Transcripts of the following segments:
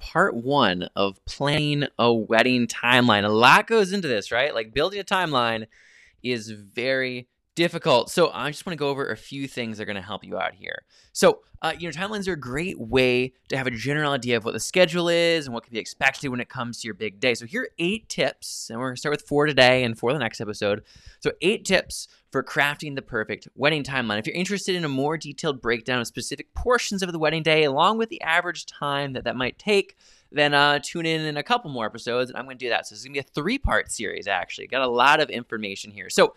part one of planning a wedding timeline. A lot goes into this, right? Like building a timeline is very difficult. So I just want to go over a few things that are going to help you out here. So, uh, you know, timelines are a great way to have a general idea of what the schedule is and what can be expected when it comes to your big day. So here are eight tips, and we're going to start with four today and for the next episode. So eight tips for crafting the perfect wedding timeline. If you're interested in a more detailed breakdown of specific portions of the wedding day, along with the average time that that might take, then uh, tune in in a couple more episodes, and I'm going to do that. So this is going to be a three-part series, actually. Got a lot of information here. So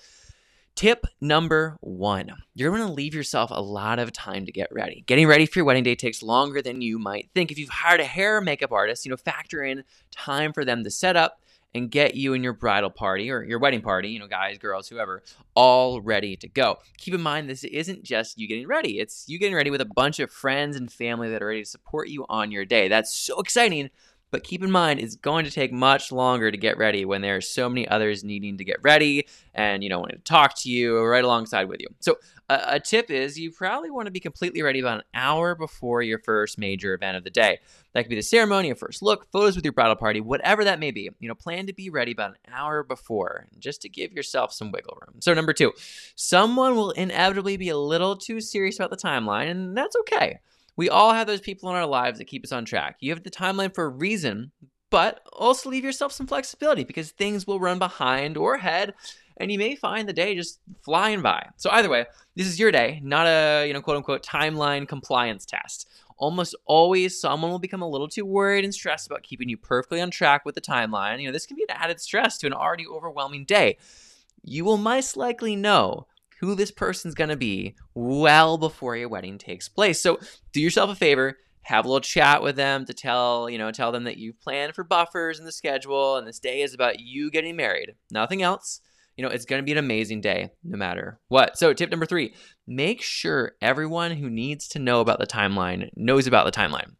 Tip number one you're going to leave yourself a lot of time to get ready. Getting ready for your wedding day takes longer than you might think. If you've hired a hair makeup artist, you know, factor in time for them to set up and get you and your bridal party or your wedding party, you know, guys, girls, whoever, all ready to go. Keep in mind, this isn't just you getting ready, it's you getting ready with a bunch of friends and family that are ready to support you on your day. That's so exciting but keep in mind, it's going to take much longer to get ready when there are so many others needing to get ready and, you know, wanting to talk to you right alongside with you. So, a, tip is you probably want to be completely ready about an hour before your first major event of the day. That could be the ceremony, a first look, photos with your bridal party, whatever that may be. You know, plan to be ready about an hour before just to give yourself some wiggle room. So, number two, someone will inevitably be a little too serious about the timeline, and that's okay. We all have those people in our lives that keep us on track. You have the timeline for a reason, but also leave yourself some flexibility because things will run behind or ahead and you may find the day just flying by. So either way, this is your day, not a, you know, quote unquote timeline compliance test. Almost always someone will become a little too worried and stressed about keeping you perfectly on track with the timeline. You know, this can be an added stress to an already overwhelming day. You will most likely know who this person's going to be well before your wedding takes place. So do yourself a favor, have a little chat with them to tell, you know, tell them that you've planned for buffers in the schedule and this day is about you getting married. Nothing else. You know, it's going to be an amazing day no matter what. So, tip number 3, make sure everyone who needs to know about the timeline knows about the timeline.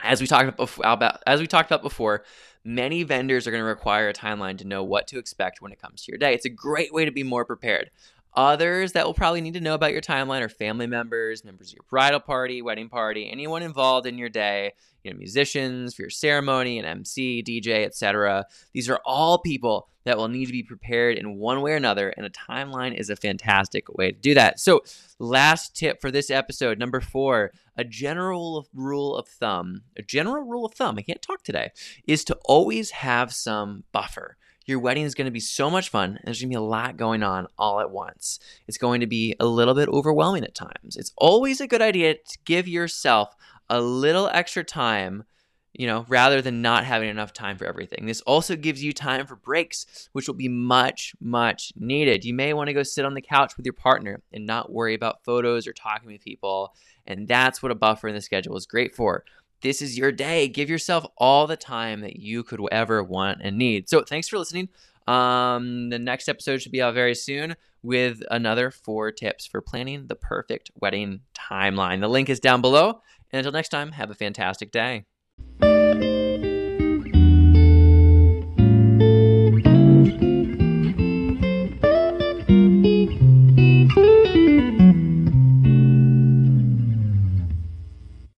As we talked about as we talked about before, many vendors are going to require a timeline to know what to expect when it comes to your day. It's a great way to be more prepared. Others that will probably need to know about your timeline are family members, members of your bridal party, wedding party, anyone involved in your day, you know, musicians for your ceremony, an MC, DJ, etc. These are all people that will need to be prepared in one way or another, and a timeline is a fantastic way to do that. So, last tip for this episode, number four, a general rule of thumb, a general rule of thumb, I can't talk today, is to always have some buffer. Your wedding is going to be so much fun. And there's going to be a lot going on all at once. It's going to be a little bit overwhelming at times. It's always a good idea to give yourself a little extra time you know, rather than not having enough time for everything. This also gives you time for breaks, which will be much, much needed. You may want to go sit on the couch with your partner and not worry about photos or talking with people. And that's what a buffer in the schedule is great for this is your day. Give yourself all the time that you could ever want and need. So, thanks for listening. Um, the next episode should be out very soon with another four tips for planning the perfect wedding timeline. The link is down below. And until next time, have a fantastic day.